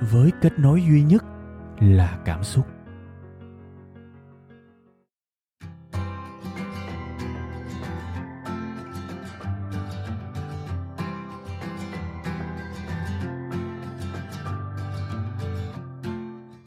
với kết nối duy nhất là cảm xúc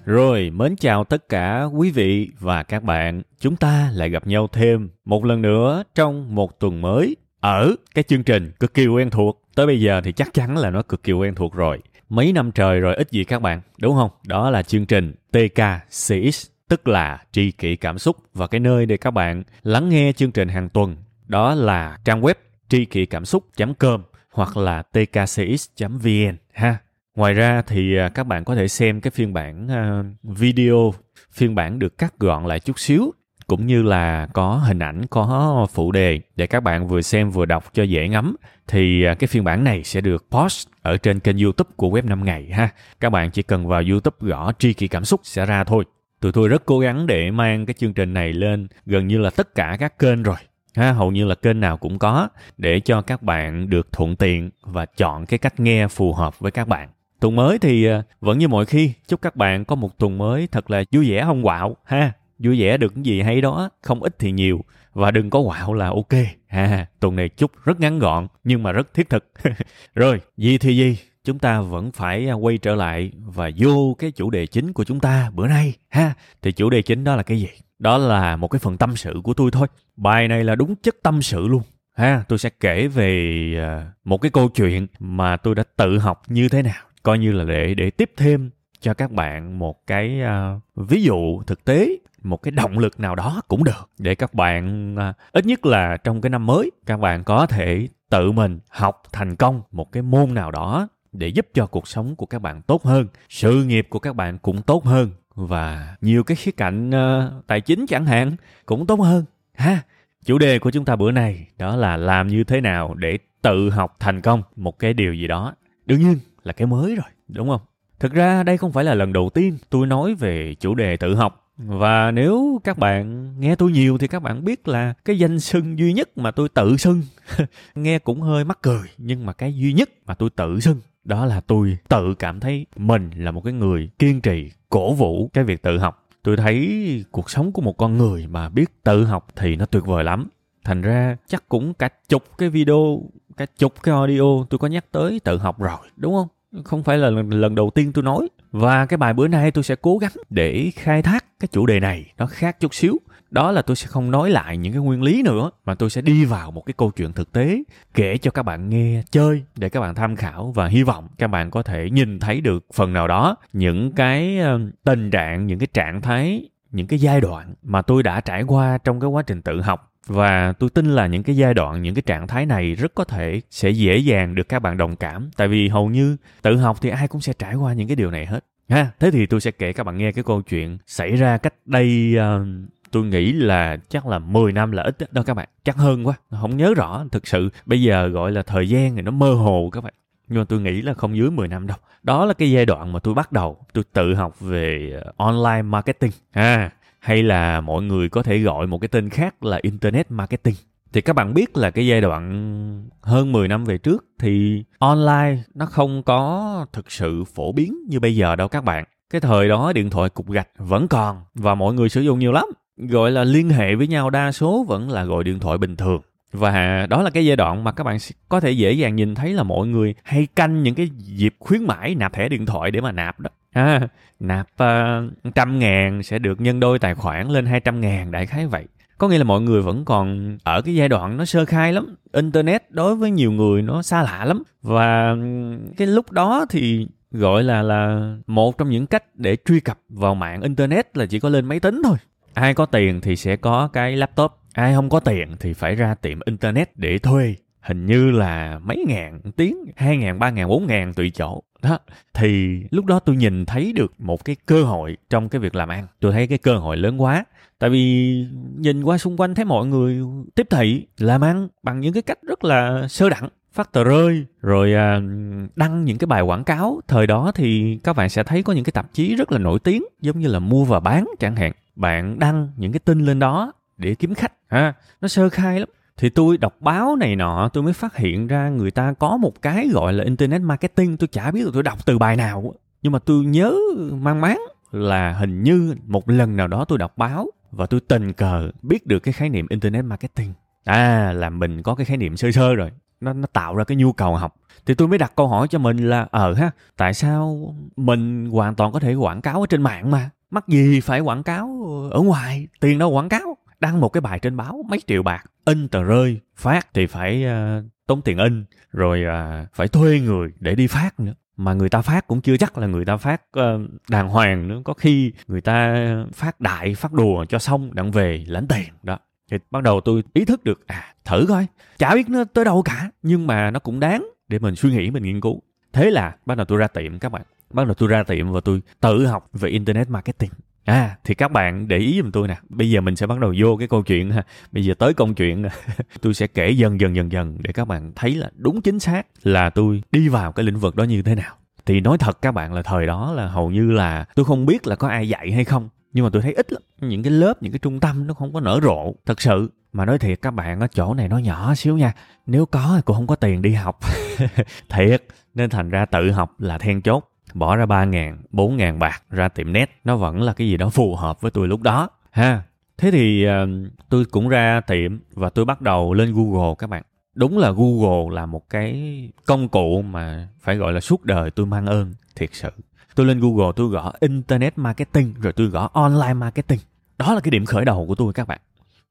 Rồi, mến chào tất cả quý vị và các bạn. Chúng ta lại gặp nhau thêm một lần nữa trong một tuần mới ở cái chương trình cực kỳ quen thuộc. Tới bây giờ thì chắc chắn là nó cực kỳ quen thuộc rồi. Mấy năm trời rồi ít gì các bạn, đúng không? Đó là chương trình TKCX, tức là tri kỷ cảm xúc và cái nơi để các bạn lắng nghe chương trình hàng tuần. Đó là trang web tri kỷ cảm xúc.com hoặc là tkcx.vn ha Ngoài ra thì à, các bạn có thể xem cái phiên bản à, video, phiên bản được cắt gọn lại chút xíu cũng như là có hình ảnh, có phụ đề để các bạn vừa xem vừa đọc cho dễ ngắm thì à, cái phiên bản này sẽ được post ở trên kênh YouTube của web 5 ngày ha. Các bạn chỉ cần vào YouTube gõ tri kỳ cảm xúc sẽ ra thôi. Tụi tôi rất cố gắng để mang cái chương trình này lên gần như là tất cả các kênh rồi. Ha, hầu như là kênh nào cũng có để cho các bạn được thuận tiện và chọn cái cách nghe phù hợp với các bạn. Tuần mới thì à, vẫn như mọi khi, chúc các bạn có một tuần mới thật là vui vẻ không quạo ha. Vui vẻ được cái gì hay đó, không ít thì nhiều và đừng có quạo là ok ha. Tuần này chúc rất ngắn gọn nhưng mà rất thiết thực. Rồi, gì thì gì, chúng ta vẫn phải à, quay trở lại và vô cái chủ đề chính của chúng ta bữa nay ha. Thì chủ đề chính đó là cái gì? Đó là một cái phần tâm sự của tôi thôi. Bài này là đúng chất tâm sự luôn ha tôi sẽ kể về à, một cái câu chuyện mà tôi đã tự học như thế nào coi như là để để tiếp thêm cho các bạn một cái uh, ví dụ thực tế một cái động lực nào đó cũng được để các bạn à, ít nhất là trong cái năm mới các bạn có thể tự mình học thành công một cái môn nào đó để giúp cho cuộc sống của các bạn tốt hơn sự nghiệp của các bạn cũng tốt hơn và nhiều cái khía cạnh uh, tài chính chẳng hạn cũng tốt hơn ha chủ đề của chúng ta bữa này đó là làm như thế nào để tự học thành công một cái điều gì đó đương nhiên là cái mới rồi, đúng không? Thực ra đây không phải là lần đầu tiên tôi nói về chủ đề tự học. Và nếu các bạn nghe tôi nhiều thì các bạn biết là cái danh xưng duy nhất mà tôi tự xưng nghe cũng hơi mắc cười nhưng mà cái duy nhất mà tôi tự xưng đó là tôi tự cảm thấy mình là một cái người kiên trì cổ vũ cái việc tự học. Tôi thấy cuộc sống của một con người mà biết tự học thì nó tuyệt vời lắm. Thành ra chắc cũng cả chục cái video cả chục cái audio tôi có nhắc tới tự học rồi đúng không? Không phải là lần, lần đầu tiên tôi nói và cái bài bữa nay tôi sẽ cố gắng để khai thác cái chủ đề này nó khác chút xíu. Đó là tôi sẽ không nói lại những cái nguyên lý nữa, mà tôi sẽ đi vào một cái câu chuyện thực tế kể cho các bạn nghe chơi để các bạn tham khảo và hy vọng các bạn có thể nhìn thấy được phần nào đó, những cái ờ, tình trạng, những cái trạng thái, những cái giai đoạn mà tôi đã trải qua trong cái quá trình tự học và tôi tin là những cái giai đoạn những cái trạng thái này rất có thể sẽ dễ dàng được các bạn đồng cảm. Tại vì hầu như tự học thì ai cũng sẽ trải qua những cái điều này hết. Ha thế thì tôi sẽ kể các bạn nghe cái câu chuyện xảy ra cách đây uh, tôi nghĩ là chắc là 10 năm là ít đó các bạn. Chắc hơn quá không nhớ rõ. Thực sự bây giờ gọi là thời gian thì nó mơ hồ các bạn. Nhưng mà tôi nghĩ là không dưới 10 năm đâu. Đó là cái giai đoạn mà tôi bắt đầu, tôi tự học về ờ, online marketing. À, hay là mọi người có thể gọi một cái tên khác là internet marketing thì các bạn biết là cái giai đoạn hơn 10 năm về trước thì online nó không có thực sự phổ biến như bây giờ đâu các bạn. Cái thời đó điện thoại cục gạch vẫn còn và mọi người sử dụng nhiều lắm. Gọi là liên hệ với nhau đa số vẫn là gọi điện thoại bình thường. Và đó là cái giai đoạn mà các bạn có thể dễ dàng nhìn thấy là mọi người hay canh những cái dịp khuyến mãi nạp thẻ điện thoại để mà nạp đó ha nạp uh, trăm ngàn sẽ được nhân đôi tài khoản lên hai trăm ngàn đại khái vậy. Có nghĩa là mọi người vẫn còn ở cái giai đoạn nó sơ khai lắm. Internet đối với nhiều người nó xa lạ lắm. Và cái lúc đó thì gọi là là một trong những cách để truy cập vào mạng internet là chỉ có lên máy tính thôi. Ai có tiền thì sẽ có cái laptop. Ai không có tiền thì phải ra tiệm internet để thuê. Hình như là mấy ngàn tiếng hai ngàn ba ngàn bốn ngàn tùy chỗ đó, thì lúc đó tôi nhìn thấy được một cái cơ hội trong cái việc làm ăn. Tôi thấy cái cơ hội lớn quá. Tại vì nhìn qua xung quanh thấy mọi người tiếp thị, làm ăn bằng những cái cách rất là sơ đẳng, phát tờ rơi, rồi à, đăng những cái bài quảng cáo. Thời đó thì các bạn sẽ thấy có những cái tạp chí rất là nổi tiếng, giống như là mua và bán chẳng hạn. Bạn đăng những cái tin lên đó để kiếm khách, ha, nó sơ khai lắm thì tôi đọc báo này nọ, tôi mới phát hiện ra người ta có một cái gọi là internet marketing. Tôi chả biết là tôi đọc từ bài nào nhưng mà tôi nhớ mang máng là hình như một lần nào đó tôi đọc báo và tôi tình cờ biết được cái khái niệm internet marketing. À là mình có cái khái niệm sơ sơ rồi. Nó nó tạo ra cái nhu cầu học. Thì tôi mới đặt câu hỏi cho mình là ờ ha, tại sao mình hoàn toàn có thể quảng cáo ở trên mạng mà? Mắc gì phải quảng cáo ở ngoài? Tiền đâu quảng cáo? Đăng một cái bài trên báo mấy triệu bạc in tờ rơi phát thì phải uh, tốn tiền in rồi uh, phải thuê người để đi phát nữa. Mà người ta phát cũng chưa chắc là người ta phát uh, đàng hoàng nữa. Có khi người ta phát đại phát đùa cho xong đặng về lãnh tiền đó. Thì bắt đầu tôi ý thức được à thử coi. Chả biết nó tới đâu cả nhưng mà nó cũng đáng để mình suy nghĩ mình nghiên cứu. Thế là bắt đầu tôi ra tiệm các bạn. Bắt đầu tôi ra tiệm và tôi tự học về internet marketing. À thì các bạn để ý giùm tôi nè. Bây giờ mình sẽ bắt đầu vô cái câu chuyện ha. Bây giờ tới câu chuyện. Tôi sẽ kể dần dần dần dần Để các bạn thấy là đúng chính xác Là tôi đi vào cái lĩnh vực đó như thế nào. Thì nói thật các bạn là thời đó là hầu như là Tôi không biết là có ai dạy hay không Nhưng mà tôi thấy ít lắm. Những cái lớp, những cái trung tâm nó không có nở rộ Thật sự. Mà nói thiệt các bạn ở chỗ này nó nhỏ xíu nha. Nếu có thì cũng không có tiền đi học. Thiệt Nên thành ra tự học là then chốt bỏ ra 3 ngàn, 4 ngàn bạc ra tiệm net. Nó vẫn là cái gì đó phù hợp với tôi lúc đó. Ha. Thế thì uh, tôi cũng ra tiệm và tôi bắt đầu lên google các bạn. Đúng là google là một cái công cụ mà phải gọi là suốt đời tôi mang ơn thiệt sự. Tôi lên google tôi gõ internet marketing rồi tôi gõ online marketing. Đó là cái điểm khởi đầu của tôi các bạn.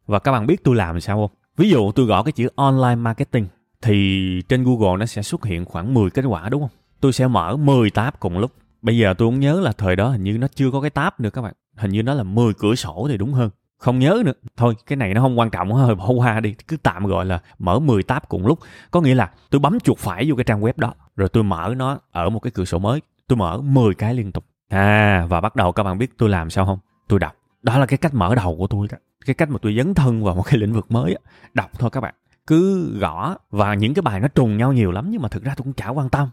Và các bạn biết tôi làm sao không? Ví dụ tôi gõ cái chữ online marketing thì trên google nó sẽ xuất hiện khoảng 10 kết quả đúng không? Tôi sẽ mở 10 tab cùng lúc. Bây giờ tôi cũng nhớ là thời đó hình như nó chưa có cái tab nữa các bạn. Hình như nó là 10 cửa sổ thì đúng hơn. Không nhớ nữa. Thôi, cái này nó không quan trọng hơi bỏ qua đi. Cứ tạm gọi là mở 10 tab cùng lúc. Có nghĩa là tôi bấm chuột phải vô cái trang web đó. Rồi tôi mở nó ở một cái cửa sổ mới. Tôi mở 10 cái liên tục. À và bắt đầu các bạn biết tôi làm sao không? Tôi đọc. Đó là cái cách mở đầu của tôi đó. Cái cách mà tôi dấn thân vào một cái lĩnh vực mới. Đọc thôi các bạn cứ gõ, và những cái bài nó trùng nhau nhiều lắm, nhưng mà thực ra tôi cũng chả quan tâm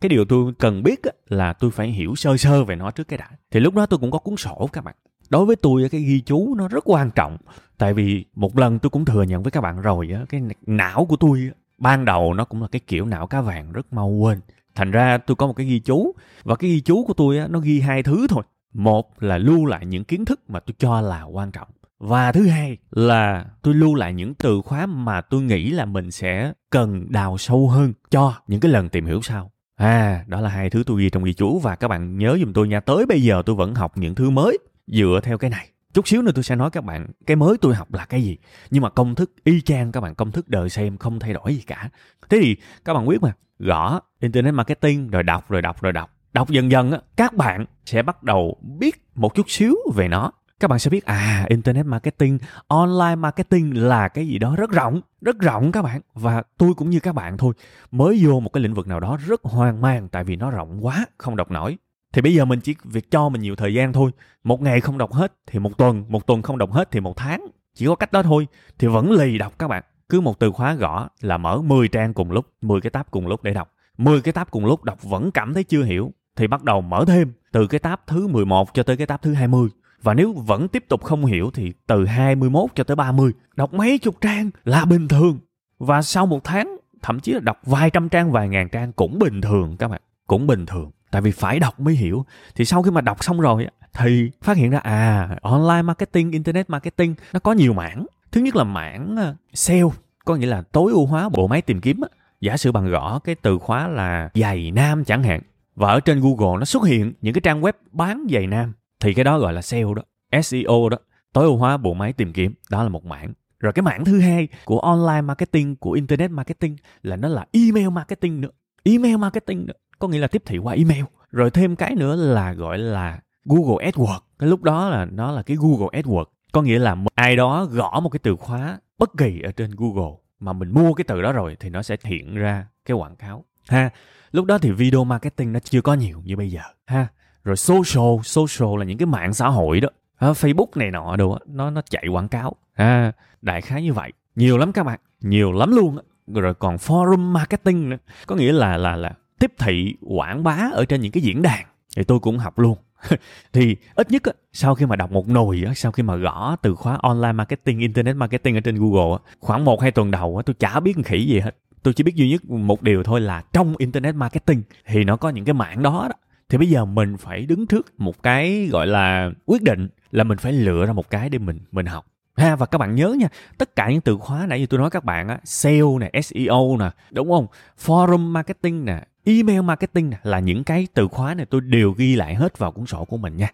cái điều tôi cần biết là tôi phải hiểu sơ sơ về nó trước cái đã. Thì lúc đó tôi cũng có cuốn sổ các bạn. Đối với tôi cái ghi chú nó rất quan trọng. Tại vì một lần tôi cũng thừa nhận với các bạn rồi cái não của tôi ban đầu nó cũng là cái kiểu não cá vàng rất mau quên. Thành ra tôi có một cái ghi chú, và cái ghi chú của tôi nó ghi hai thứ thôi. Một là lưu lại những kiến thức mà tôi cho là quan trọng, và thứ hai là tôi lưu lại những từ khóa mà tôi nghĩ là mình sẽ cần đào sâu hơn cho những cái lần tìm hiểu sau. À, đó là hai thứ tôi ghi trong ghi chú và các bạn nhớ giùm tôi nha, tới bây giờ tôi vẫn học những thứ mới dựa theo cái này. Chút xíu nữa tôi sẽ nói các bạn cái mới tôi học là cái gì. Nhưng mà công thức y chang các bạn công thức đời xem không thay đổi gì cả. Thế thì các bạn biết mà, gõ internet marketing rồi đọc rồi đọc rồi đọc. Đọc dần dần á, các bạn sẽ bắt đầu biết một chút xíu về nó các bạn sẽ biết à internet marketing, online marketing là cái gì đó rất rộng rất rộng các bạn. Và tôi cũng như các bạn thôi, mới vô một cái lĩnh vực nào đó rất hoang mang tại vì nó rộng quá, không đọc nổi. Thì bây giờ mình chỉ việc cho mình nhiều thời gian thôi. Một ngày không đọc hết thì một tuần một tuần không đọc hết thì một tháng. Chỉ có cách đó thôi, thì vẫn lì đọc các bạn. Cứ một từ khóa gõ là mở 10 trang cùng lúc 10 cái tab cùng lúc để đọc. 10 cái tab cùng lúc đọc vẫn cảm thấy chưa hiểu, thì bắt đầu mở thêm từ cái tab thứ 11 cho tới cái tab thứ 20 và nếu vẫn tiếp tục không hiểu thì từ 21 cho tới 30, đọc mấy chục trang là bình thường. Và sau một tháng, thậm chí là đọc vài trăm trang, vài ngàn trang cũng bình thường các bạn. Cũng bình thường. Tại vì phải đọc mới hiểu. Thì sau khi mà đọc xong rồi thì phát hiện ra à online marketing, internet marketing nó có nhiều mảng. Thứ nhất là mảng ờ, sale, SEO, có nghĩa là tối ưu hóa bộ máy tìm kiếm. Giả sử bằng gõ cái từ khóa là giày nam chẳng hạn. Và ở trên Google nó xuất hiện những cái trang web bán giày nam thì cái đó gọi là SEO đó SEO đó, tối ưu hóa bộ máy tìm kiếm, đó là một mảng. Rồi cái mảng thứ hai của online marketing, của internet marketing là nó là email marketing nữa. Email marketing nữa có nghĩa là tiếp thị qua email. Rồi thêm cái nữa là gọi là Google AdWords. Cái lúc đó là nó là cái Google AdWords. Có nghĩa là ai đó gõ một cái từ khóa bất kỳ ở trên Google mà mình mua cái từ đó rồi thì nó sẽ hiện ra cái quảng cáo. Ha, lúc đó thì video marketing nó chưa có nhiều như bây giờ. Ha rồi social social là những cái mạng xã hội đó. À, facebook này nọ đồ nó nó chạy quảng cáo. À, đại khái như vậy. Nhiều lắm các bạn nhiều lắm luôn rồi còn forum marketing nữa. Có nghĩa là là là tiếp thị quảng bá ở trên những cái diễn đàn. Thì tôi cũng học luôn. Thì ít nhất sau khi mà đọc một nồi sau khi mà gõ từ khóa online marketing internet marketing ở trên google khoảng một hai tuần đầu tôi chả biết khỉ gì hết. Tôi chỉ biết duy nhất một điều thôi là trong internet marketing thì nó có những cái mảng đó đó thì bây giờ mình phải đứng trước một cái gọi là quyết định là mình phải lựa ra một cái để mình mình học. Ha, và các bạn nhớ nha, tất cả những từ khóa nãy như tôi nói các bạn á, sale nè seo nè, đúng không? Forum marketing nè, email marketing nè, là những cái từ khóa này tôi đều ghi lại hết vào cuốn sổ của mình nha.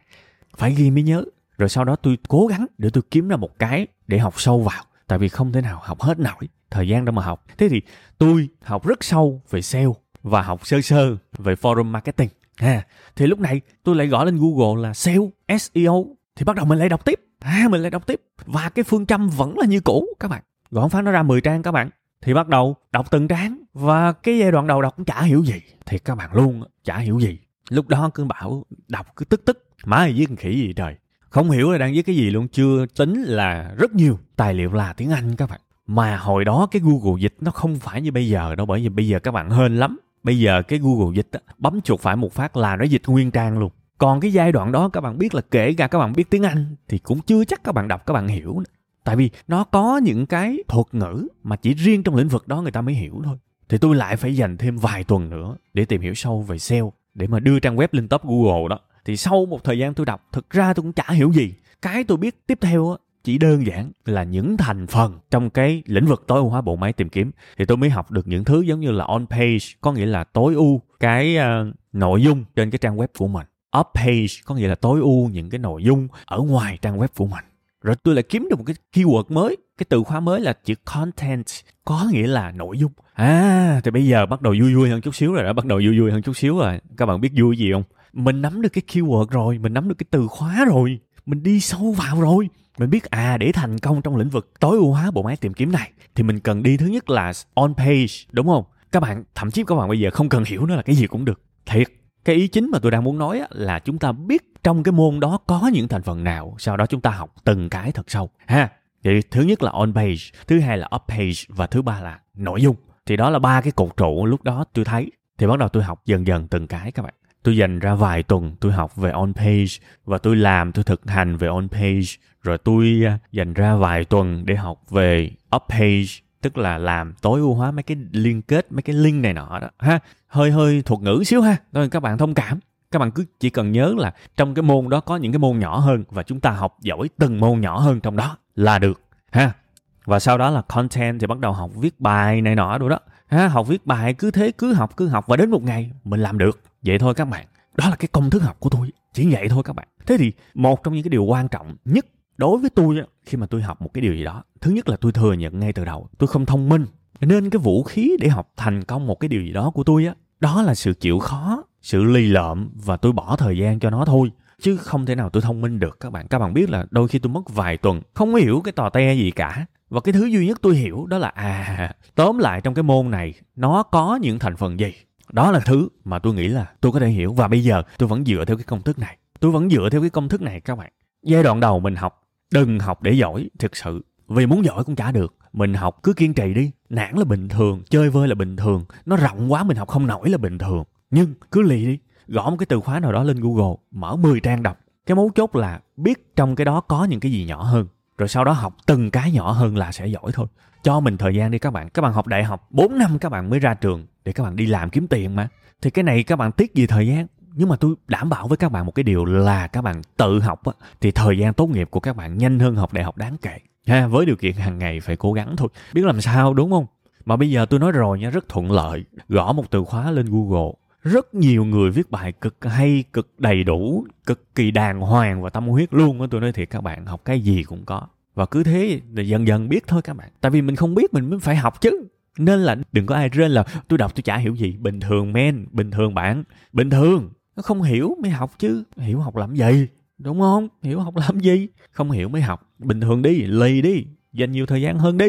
Phải ghi mới nhớ, rồi sau đó tôi cố gắng để tôi kiếm ra một cái để học sâu vào, tại vì không thể nào học hết nổi, thời gian đâu mà học. Thế thì tôi học rất sâu về sale và học sơ sơ về forum marketing ha thì lúc này tôi lại gõ lên google là SEO, seo thì bắt đầu mình lại đọc tiếp. À mình lại đọc tiếp. Và cái phương châm vẫn là như cũ các bạn. Gõ phát nó ra 10 trang các bạn. Thì bắt đầu đọc từng trang. Và cái giai đoạn đầu đọc cũng chả hiểu gì. Thì các bạn luôn chả hiểu gì. Lúc đó cứ bảo đọc cứ tức tức. Má viết khỉ gì trời. Không hiểu là đang viết cái gì luôn. Chưa tính là rất nhiều tài liệu là tiếng anh các bạn. Mà hồi đó cái google dịch nó không phải như bây giờ đâu. Bởi vì bây giờ các bạn hên lắm bây giờ cái google dịch á, bấm chuột phải một phát là nó dịch nguyên trang luôn. Còn cái giai đoạn đó các bạn biết là kể cả các bạn biết tiếng anh thì cũng chưa chắc các bạn đọc các bạn hiểu nữa. Tại vì nó có những cái thuật ngữ mà chỉ riêng trong lĩnh vực đó người ta mới hiểu thôi. Thì tôi lại phải dành thêm vài tuần nữa để tìm hiểu sâu về SEO để mà đưa trang web lên top Google đó. Thì sau một thời gian tôi đọc thực ra tôi cũng chả hiểu gì. Cái tôi biết tiếp theo chỉ đơn giản là những thành phần trong cái lĩnh vực tối ưu hóa bộ máy tìm kiếm. Thì tôi mới học được những thứ giống như là on page có nghĩa là tối ưu cái uh, nội dung trên cái trang web của mình. Off page có nghĩa là tối ưu những cái nội dung ở ngoài trang web của mình. Rồi tôi lại kiếm được một cái keyword mới cái từ khóa mới là chữ content có nghĩa là nội dung. À thì bây giờ bắt đầu vui vui hơn chút xíu rồi đã bắt đầu vui vui hơn chút xíu rồi. Các bạn biết vui gì không? Mình nắm được cái keyword rồi mình nắm được cái từ khóa rồi mình đi sâu vào rồi. Mình biết à để thành công trong lĩnh vực tối ưu hóa bộ máy tìm kiếm này, thì mình cần đi thứ nhất là on page, đúng không? Các bạn, thậm chí các bạn bây giờ không cần hiểu nó là cái gì cũng được. Thiệt, cái ý chính mà tôi đang muốn nói là chúng ta biết trong cái môn đó có những thành phần nào, sau đó chúng ta học từng cái thật sâu, ha. Thì thứ nhất là on page, thứ hai là off page, và thứ ba là nội dung. Thì đó là ba cái cột trụ lúc đó tôi thấy. Thì bắt đầu tôi học dần dần từng cái các bạn tôi dành ra vài tuần tôi học về on page và tôi làm, tôi thực hành về on page. Rồi tôi à, dành ra vài tuần để học về off page, tức là làm tối ưu hóa mấy cái liên kết, mấy cái link này nọ đó, ha. Hơi hơi thuật ngữ xíu ha. Nên các bạn thông cảm. Các bạn cứ chỉ cần nhớ là trong cái môn đó có những cái môn nhỏ hơn và chúng ta học giỏi từng môn nhỏ hơn trong đó là được, ha. Và sau đó là content thì bắt đầu học viết bài này nọ rồi đó, ha. Học viết bài cứ thế, cứ học cứ học và đến một ngày mình làm được vậy thôi các bạn. Đó là cái công thức học của tôi. Chỉ vậy thôi các bạn. Thế thì một trong những cái điều quan trọng nhất đối với tôi khi mà tôi học một cái điều gì đó, thứ nhất là tôi thừa nhận ngay từ đầu, tôi không thông minh. Nên cái vũ khí để học thành công một cái điều gì đó của tôi á, đó là sự chịu khó, sự lì lợm và tôi bỏ thời gian cho nó thôi. Chứ không thể nào tôi thông minh được các bạn. Các bạn biết là đôi khi tôi mất vài tuần, không hiểu cái tò te gì cả. Và cái thứ duy nhất tôi hiểu đó là à tóm lại trong cái môn này, nó có những thành phần gì? Đó là thứ mà tôi nghĩ là tôi có thể hiểu. Và bây giờ tôi vẫn dựa theo cái công thức này. Tôi vẫn dựa theo cái công thức này, các bạn. Giai đoạn đầu mình học, đừng học để giỏi, thực sự. Vì muốn giỏi cũng chả được. Mình học cứ kiên trì đi. Nản là bình thường, chơi vơi là bình thường. Nó rộng quá mình học không nổi là bình thường. Nhưng cứ lì đi. Gõ một cái từ khóa nào đó lên google, mở 10 trang đọc. Cái mấu chốt là biết trong cái đó có những cái gì nhỏ hơn rồi sau đó học từng cái nhỏ hơn là sẽ giỏi thôi. Cho mình thời gian đi các bạn. Các bạn học đại học 4 năm các bạn mới ra trường để các bạn đi làm kiếm tiền mà. Thì cái này các bạn tiết gì thời gian? Nhưng mà tôi đảm bảo với các bạn một cái điều là các bạn tự học á, thì thời gian tốt nghiệp của các bạn nhanh hơn học đại học đáng kể. Ha với điều kiện hàng ngày phải cố gắng thôi. Biết làm sao đúng không? Mà bây giờ tôi nói rồi nha rất thuận lợi. Gõ một từ khóa lên google rất nhiều người viết bài cực hay, cực đầy đủ, cực kỳ đàng hoàng và tâm huyết luôn á. Tôi nói thiệt, các bạn học cái gì cũng có. Và cứ thế dần dần biết thôi các bạn. Tại vì mình không biết, mình mới phải học chứ. Nên là đừng có ai rên là, tôi đọc tôi chả hiểu gì. Bình thường, men. Bình thường bạn. Bình thường. Nó không hiểu, mới học chứ. Hiểu học làm gì? Đúng không? Hiểu học làm gì? Không hiểu mới học. Bình thường đi, lì đi. Dành nhiều thời gian hơn đi.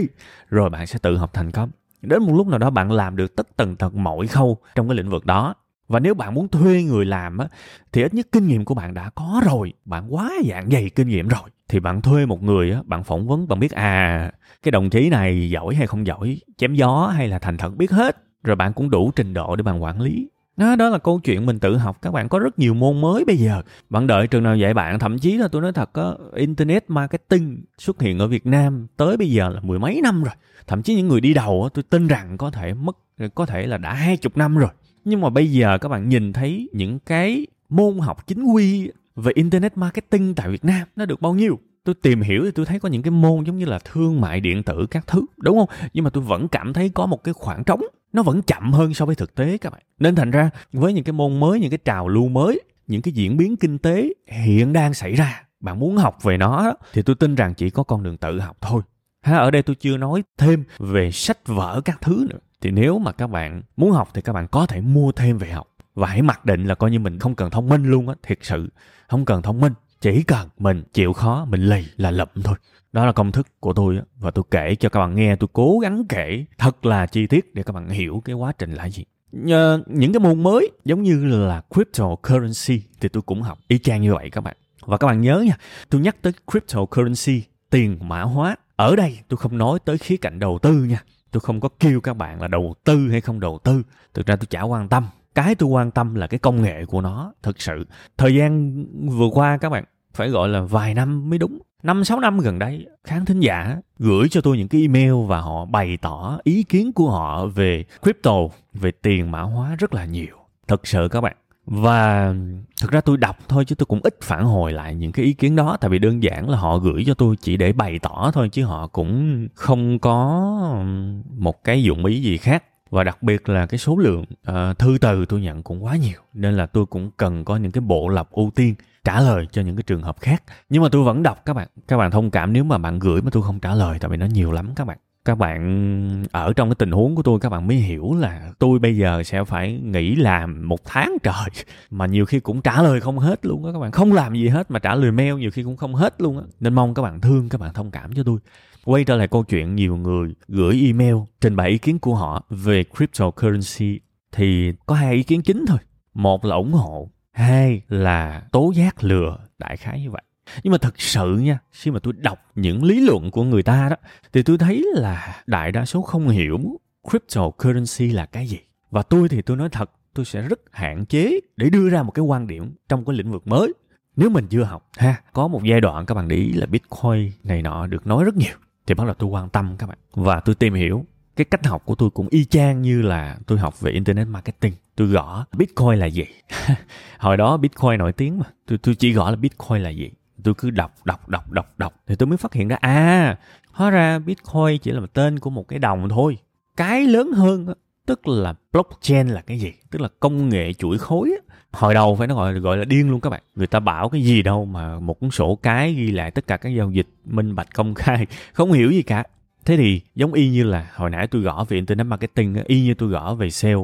Rồi bạn sẽ tự học thành công. Đến một lúc nào đó bạn làm được tất tần tật mọi khâu trong cái lĩnh vực đó và nếu bạn muốn thuê người làm á thì ít nhất kinh nghiệm của bạn đã có rồi. Bạn quá dạng dày kinh nghiệm rồi. Thì bạn thuê một người á bạn phỏng vấn bạn biết à cái đồng chí này giỏi hay không giỏi chém gió hay là thành thật biết hết. Rồi bạn cũng đủ trình độ để bạn quản lý. Đó, đó là câu chuyện mình tự học. Các bạn có rất nhiều môn mới bây giờ. Bạn đợi trường nào dạy bạn thậm chí là tôi nói thật á internet marketing xuất hiện ở việt nam tới bây giờ là mười mấy năm rồi. Thậm chí những người đi đầu á tôi tin rằng có thể mất có thể là đã hai chục năm rồi nhưng mà bây giờ các bạn nhìn thấy những cái môn học chính quy về internet marketing tại việt nam nó được bao nhiêu? Tôi tìm hiểu thì tôi thấy có những cái môn giống như là thương mại điện tử các thứ, đúng không? Nhưng mà tôi vẫn cảm thấy có một cái khoảng trống, nó vẫn chậm hơn so với thực tế các bạn. Nên thành ra, với những cái môn mới, những cái trào lưu mới, những cái diễn biến kinh tế hiện đang xảy ra, bạn muốn học về nó thì tôi tin rằng chỉ có con đường tự học thôi. Ha, ở đây tôi chưa nói thêm về sách vở các thứ nữa thì nếu mà các bạn muốn học thì các bạn có thể mua thêm về học. Và hãy mặc định là coi như mình không cần thông minh luôn á, thiệt sự. Không cần thông minh, chỉ cần mình chịu khó, mình lì là lụm thôi. Đó là công thức của tôi và tôi kể cho các bạn nghe, tôi cố gắng kể thật là chi tiết để các bạn hiểu cái quá trình là gì. Nhờ những cái môn mới, giống như là cryptocurrency, thì tôi cũng học y chang như vậy các bạn. Và các bạn nhớ nha, tôi nhắc tới cryptocurrency, tiền mã hóa, ở đây tôi không nói tới khía cạnh đầu tư nha tôi không có kêu các bạn là đầu tư hay không đầu tư. Thực ra tôi chả quan tâm. Cái tôi quan tâm là cái công nghệ của nó thực sự. Thời gian vừa qua các bạn, phải gọi là vài năm mới đúng. Năm, sáu năm gần đây, khán thính giả gửi cho tôi những cái email và họ bày tỏ ý kiến của họ về crypto, về tiền mã hóa rất là nhiều. Thật sự các bạn và thực ra tôi đọc thôi chứ tôi cũng ít phản hồi lại những cái ý kiến đó. Tại vì đơn giản là họ gửi cho tôi chỉ để bày tỏ thôi chứ họ cũng không có một cái dụng ý gì khác. Và đặc biệt là cái số lượng uh, thư từ tôi nhận cũng quá nhiều nên là tôi cũng cần có những cái bộ lọc ưu tiên trả lời cho những cái trường hợp khác. Nhưng mà tôi vẫn đọc các bạn các bạn thông cảm nếu mà bạn gửi mà tôi không trả lời tại vì nó nhiều lắm các bạn các bạn, ở trong cái tình huống của tôi, các bạn mới hiểu là tôi bây giờ sẽ phải nghỉ làm một tháng trời. Mà nhiều khi cũng trả lời không hết luôn á các bạn. Không làm gì hết mà trả lời mail nhiều khi cũng không hết luôn á. Nên mong các bạn thương, các bạn thông cảm cho tôi. Quay trở lại câu chuyện nhiều người gửi email trình bày ý kiến của họ về cryptocurrency thì có hai ý kiến chính thôi. Một là ủng hộ, hai là tố giác lừa đại khái như vậy nhưng mà thật sự nha, khi mà tôi đọc những lý luận của người ta đó, thì tôi thấy là đại đa số không hiểu cryptocurrency là cái gì. Và tôi thì tôi nói thật, tôi sẽ rất hạn chế để đưa ra một cái quan điểm trong cái lĩnh vực mới. Nếu mình chưa học ha, có một giai đoạn các bạn để ý là bitcoin này nọ được nói rất nhiều, thì bắt đầu tôi quan tâm các bạn. Và tôi tìm hiểu cái cách học của tôi cũng y chang như là tôi học về internet marketing. Tôi gõ bitcoin là gì? Hồi đó bitcoin nổi tiếng mà. Tôi tôi chỉ gõ là bitcoin là gì? Tôi cứ đọc đọc đọc đọc đọc thì tôi mới phát hiện ra à hóa ra bitcoin chỉ là một tên của một cái đồng thôi. Cái lớn hơn tức là blockchain là cái gì? Tức là công nghệ chuỗi khối hồi đầu phải nó gọi gọi là điên luôn các bạn. Người ta bảo cái gì đâu mà một cuốn sổ cái ghi lại tất cả các giao dịch minh bạch công khai, không hiểu gì cả. Thế thì giống y như là hồi nãy tôi gõ về internet marketing y như tôi gõ về sale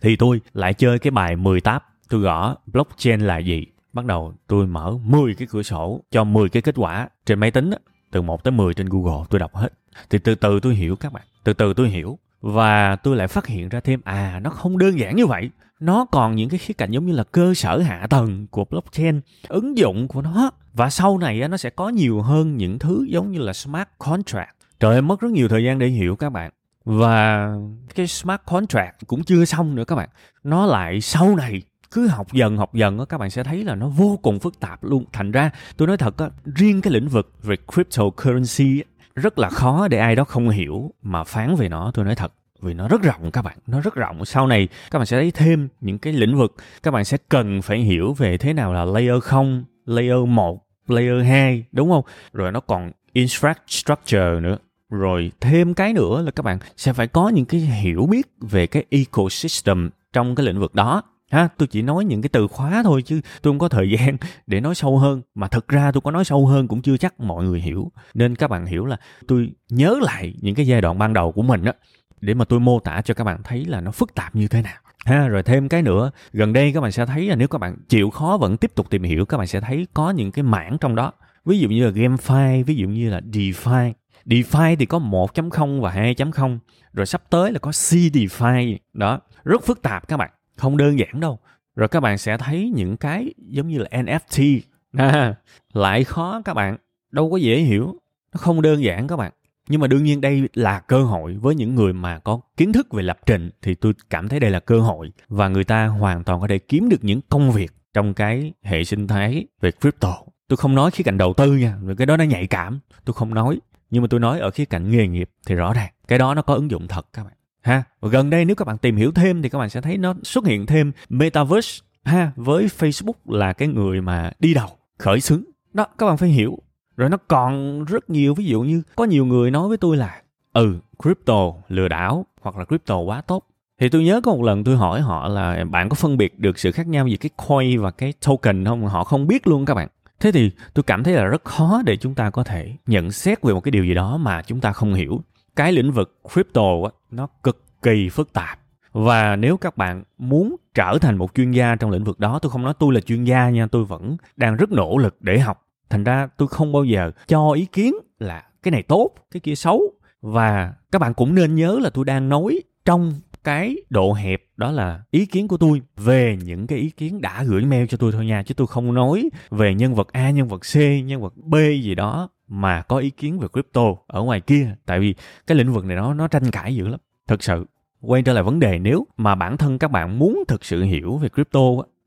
thì tôi lại chơi cái bài 10 tab tôi gõ blockchain là gì? Bắt đầu tôi mở 10 cái cửa sổ cho 10 cái kết quả trên máy tính từ 1 tới 10 trên Google tôi đọc hết. Thì từ từ tôi hiểu các bạn. Từ từ tôi hiểu. Và tôi lại phát hiện ra thêm à nó không đơn giản như vậy. Nó còn những cái khía cạnh giống như là cơ sở hạ tầng của blockchain, ứng dụng của nó. Và sau này nó sẽ có nhiều hơn những thứ giống như là smart contract. Trời ơi, mất rất nhiều thời gian để hiểu các bạn. Và cái smart contract cũng chưa xong nữa các bạn. Nó lại sau này cứ học dần học dần các bạn sẽ thấy là nó vô cùng phức tạp luôn. Thành ra, tôi nói thật á, riêng cái lĩnh vực về cryptocurrency rất là khó để ai đó không hiểu mà phán về nó. Tôi nói thật, vì nó rất rộng các bạn, nó rất rộng. Sau này, các bạn sẽ thấy thêm những cái lĩnh vực, các bạn sẽ cần phải hiểu về thế nào là layer 0 layer 1 layer 2 đúng không? Rồi nó còn infrastructure nữa. Rồi thêm cái nữa là các bạn sẽ phải có những cái hiểu biết về cái ecosystem trong cái lĩnh vực đó ha, tôi chỉ nói những cái từ khóa thôi chứ tôi không có thời gian để nói sâu hơn. Mà thực ra tôi có nói sâu hơn cũng chưa chắc mọi người hiểu. Nên các bạn hiểu là tôi nhớ lại những cái giai đoạn ban đầu của mình á, để mà tôi mô tả cho các bạn thấy là nó phức tạp như thế nào. Ha, rồi thêm cái nữa, gần đây các bạn sẽ thấy là nếu các bạn chịu khó vẫn tiếp tục tìm hiểu, các bạn sẽ thấy có những cái mảng trong đó. Ví dụ như là GameFi ví dụ như là DeFi. DeFi thì có 1.0 và 2.0 rồi sắp tới là có C DeFi đó, rất phức tạp các bạn không đơn giản đâu. Rồi các bạn sẽ thấy những cái giống như là NFT à, lại khó các bạn đâu có dễ hiểu. Nó không đơn giản các bạn. Nhưng mà đương nhiên đây là cơ hội với những người mà có kiến thức về lập trình thì tôi cảm thấy đây là cơ hội và người ta hoàn toàn có thể kiếm được những công việc trong cái hệ sinh thái về crypto. Tôi không nói khía cạnh đầu tư nha vì cái đó nó nhạy cảm tôi không nói. Nhưng mà tôi nói ở khía cạnh nghề nghiệp thì rõ ràng cái đó nó có ứng dụng thật các bạn ha? Và gần đây nếu các bạn tìm hiểu thêm thì các bạn sẽ thấy nó xuất hiện thêm metaverse, ha? Với facebook là cái người mà đi đầu, khởi xướng. Đó, các bạn phải hiểu. Rồi nó còn rất nhiều, ví dụ như có nhiều người nói với tôi là ừ crypto lừa đảo hoặc là crypto quá tốt. Thì tôi nhớ có một lần tôi hỏi họ là, bạn có phân biệt được sự khác nhau giữa cái coin và cái token không? Họ không biết luôn các bạn. Thế thì tôi cảm thấy là rất khó để chúng ta có thể nhận xét về một cái điều gì đó mà chúng ta không hiểu cái lĩnh vực crypto nó cực kỳ phức tạp. Và nếu các bạn muốn trở thành một chuyên gia trong lĩnh vực đó, tôi không nói tôi là chuyên gia nha, tôi vẫn đang rất nỗ lực để học. Thành ra tôi không bao giờ cho ý kiến là cái này tốt, cái kia xấu. Và các bạn cũng nên nhớ là tôi đang nói trong cái độ hẹp, đó là ý kiến của tôi về những cái ý kiến đã gửi mail cho tôi thôi nha, chứ tôi không nói về nhân vật A, nhân vật C, nhân vật B gì đó mà có ý kiến về crypto ở ngoài kia. Tại vì cái lĩnh vực này nó nó tranh cãi dữ lắm. Thật sự, quay trở lại vấn đề, nếu mà bản thân các bạn muốn thực sự hiểu về crypto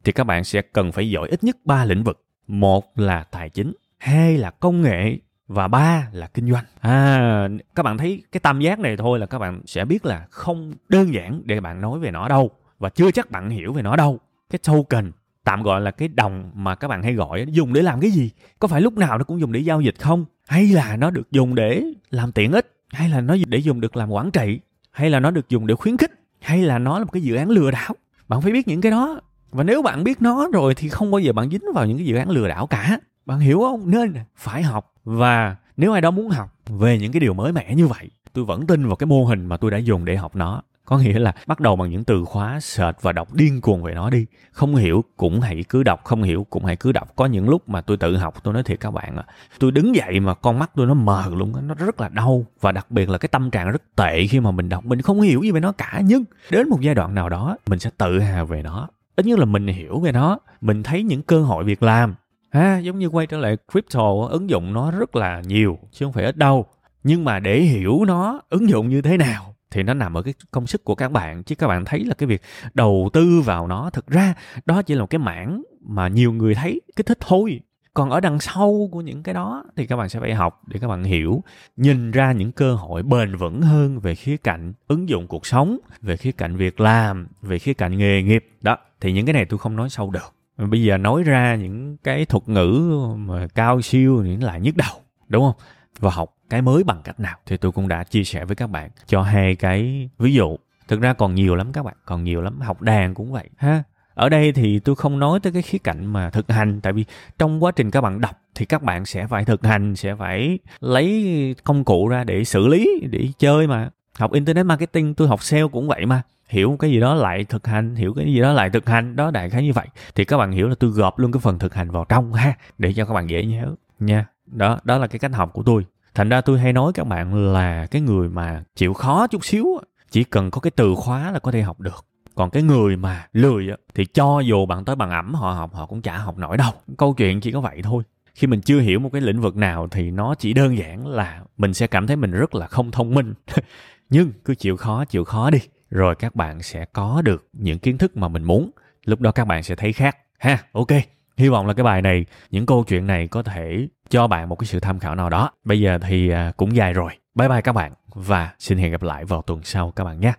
thì các bạn sẽ cần phải giỏi ít nhất ba lĩnh vực. Một là tài chính, hai là công nghệ và ba là kinh doanh. À các bạn thấy cái tam giác này thôi là các bạn sẽ biết là không đơn giản để bạn nói về nó đâu và chưa chắc bạn hiểu về nó đâu. Cái token tạm gọi là cái đồng mà các bạn hay gọi dùng để làm cái gì? Có phải lúc nào nó cũng dùng để giao dịch không? Hay là nó được dùng để làm tiện ích? Hay là nó để dùng được làm quản trị? Hay là nó được dùng để khuyến khích? Hay là nó là một cái dự án lừa đảo? Bạn phải biết những cái đó. Và nếu bạn biết nó rồi thì không bao giờ bạn dính vào những cái dự án lừa đảo cả bạn hiểu không? Nên phải học. Và nếu ai đó muốn học về những cái điều mới mẻ như vậy, tôi vẫn tin vào cái mô hình mà tôi đã dùng để học nó. Có nghĩa là bắt đầu bằng những từ khóa search và đọc điên cuồng về nó đi. Không hiểu cũng hãy cứ đọc, không hiểu cũng hãy cứ đọc. Có những lúc mà tôi tự học, tôi nói thiệt các bạn ạ. Tôi đứng dậy mà con mắt tôi nó mờ luôn nó rất là đau. Và đặc biệt là cái tâm trạng rất tệ khi mà mình đọc. Mình không hiểu gì về nó cả, nhưng đến một giai đoạn nào đó, mình sẽ tự hào về nó. Ít nhất là mình hiểu về nó. Mình thấy những cơ hội việc làm ha, giống như quay trở lại crypto, ứng dụng nó rất là nhiều, chứ không phải ít đâu. Nhưng mà để hiểu nó, ứng dụng như thế nào, thì nó nằm ở cái công sức của các bạn. Chứ các bạn thấy là cái việc đầu tư vào nó, thực ra đó chỉ là một cái mảng mà nhiều người thấy cái thích thôi. Còn ở đằng sau của những cái đó thì các bạn sẽ phải học để các bạn hiểu, nhìn ra những cơ hội bền vững hơn về khía cạnh ứng dụng cuộc sống, về khía cạnh việc làm, về khía cạnh nghề nghiệp. Đó, thì những cái này tôi không nói sâu được bây giờ nói ra những cái thuật ngữ mà cao siêu thì lại nhức đầu, đúng không? Và học cái mới bằng cách nào? Thì tôi cũng đã chia sẻ với các bạn cho hai cái ví dụ. Thực ra còn nhiều lắm các bạn, còn nhiều lắm. Học đàn cũng vậy, ha? Ở đây thì tôi không nói tới cái khía cạnh mà thực hành, tại vì trong quá trình các bạn đọc thì các bạn sẽ phải thực hành, sẽ phải lấy công cụ ra để xử lý, để chơi mà. Học internet marketing, tôi học sale cũng vậy mà hiểu cái gì đó lại thực hành, hiểu cái gì đó lại thực hành. Đó, đại khái như vậy. Thì các bạn hiểu là tôi gộp luôn cái phần thực hành vào trong ha, để cho các bạn dễ nhớ nha. Đó đó là cái cách học của tôi. Thành ra tôi hay nói các bạn là cái người mà chịu khó chút xíu chỉ cần có cái từ khóa là có thể học được. Còn cái người mà lười thì cho dù bạn tới bằng ẩm, họ học, họ cũng chả học nổi đâu. Câu chuyện chỉ có vậy thôi. Khi mình chưa hiểu một cái lĩnh vực nào thì nó chỉ đơn giản là mình sẽ cảm thấy mình rất là không thông minh. Nhưng cứ chịu khó chịu khó đi rồi các bạn sẽ có được những kiến thức mà mình muốn. Lúc đó các bạn sẽ thấy khác. Ha, ok. Hy vọng là cái bài này, những câu chuyện này có thể cho bạn một cái sự tham khảo nào đó. Bây giờ thì à, cũng dài rồi. Bye bye các bạn và xin hẹn gặp lại vào tuần sau các bạn nhé.